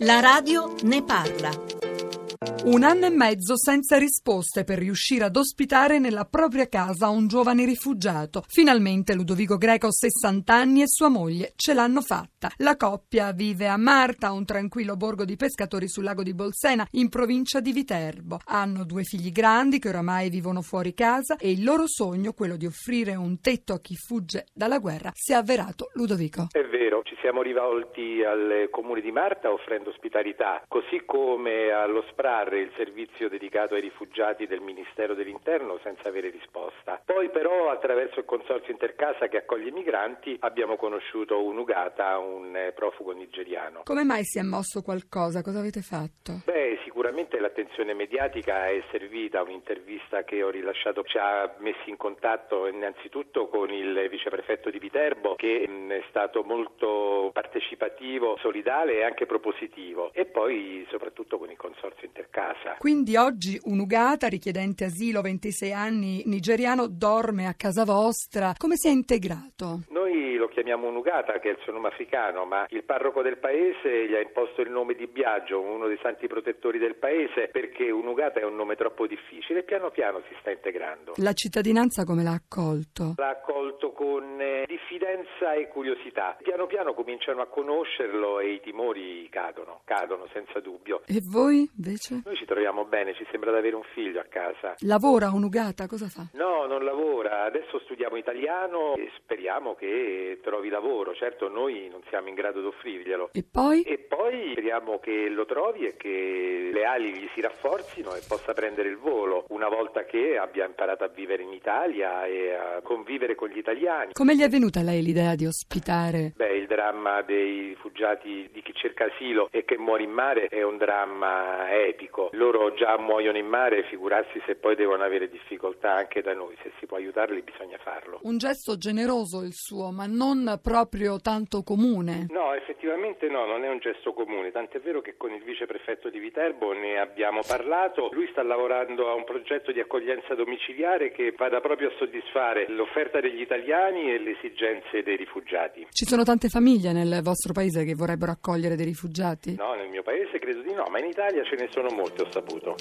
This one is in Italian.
La radio ne parla. Un anno e mezzo senza risposte per riuscire ad ospitare nella propria casa un giovane rifugiato. Finalmente Ludovico Greco, 60 anni, e sua moglie ce l'hanno fatta. La coppia vive a Marta, un tranquillo borgo di pescatori sul lago di Bolsena, in provincia di Viterbo. Hanno due figli grandi che oramai vivono fuori casa e il loro sogno, quello di offrire un tetto a chi fugge dalla guerra, si è avverato. Ludovico. È vero, ci siamo rivolti al comune di Marta offrendo ospitalità, così come allo SPRAR, il servizio dedicato ai rifugiati del Ministero dell'Interno, senza avere risposta. Poi però attraverso il consorzio Intercasa che accoglie i migranti abbiamo conosciuto un'Ugata, un profugo nigeriano. Come mai si è mosso qualcosa? Cosa avete fatto? Beh, sicuramente l'attenzione mediatica è servita, un'intervista che ho rilasciato ci ha messi in contatto innanzitutto con il viceprefetto di Viterbo che mm, è stato molto partecipativo, solidale e anche propositivo e poi soprattutto con il consorzio Intercasa. Quindi oggi un'Ugata richiedente asilo, 26 anni, nigeriano, dorme a casa vostra. Come si è integrato? Lo chiamiamo un'Ugata, che è il suo nome africano, ma il parroco del paese gli ha imposto il nome di Biagio, uno dei santi protettori del paese, perché un'Ugata è un nome troppo difficile e piano piano si sta integrando. La cittadinanza come l'ha accolto? L'ha accolto con eh, diffidenza e curiosità. Piano piano cominciano a conoscerlo e i timori cadono, cadono senza dubbio. E voi invece? Noi ci troviamo bene, ci sembra di avere un figlio a casa. Lavora un'Ugata? Cosa fa? No, non lavora, adesso studiamo italiano e speriamo che trovi lavoro. Certo, noi non siamo in grado di offrirglielo. E poi? E poi speriamo che lo trovi e che le ali gli si rafforzino e possa prendere il volo una volta che abbia imparato a vivere in Italia e a convivere con gli italiani. Come gli è venuta a lei l'idea di ospitare? Beh, il dramma dei rifugiati, di chi cerca asilo e che muore in mare è un dramma epico. Loro già muoiono in mare, figurarsi se poi devono avere difficoltà anche da noi. Se si può aiutarli bisogna farlo. Un gesto generoso il suo, ma non proprio tanto comune. No, effettivamente no, non è un gesto comune, tant'è vero che con il viceprefetto di Viterbo ne abbiamo parlato. Lui sta lavorando a un progetto di accoglienza domiciliare che vada proprio a soddisfare l'offerta degli italiani e le esigenze dei rifugiati. Ci sono tante famiglie nel vostro paese che vorrebbero accogliere dei rifugiati? No, nel mio paese credo di no, ma in Italia ce ne sono molte, ho saputo.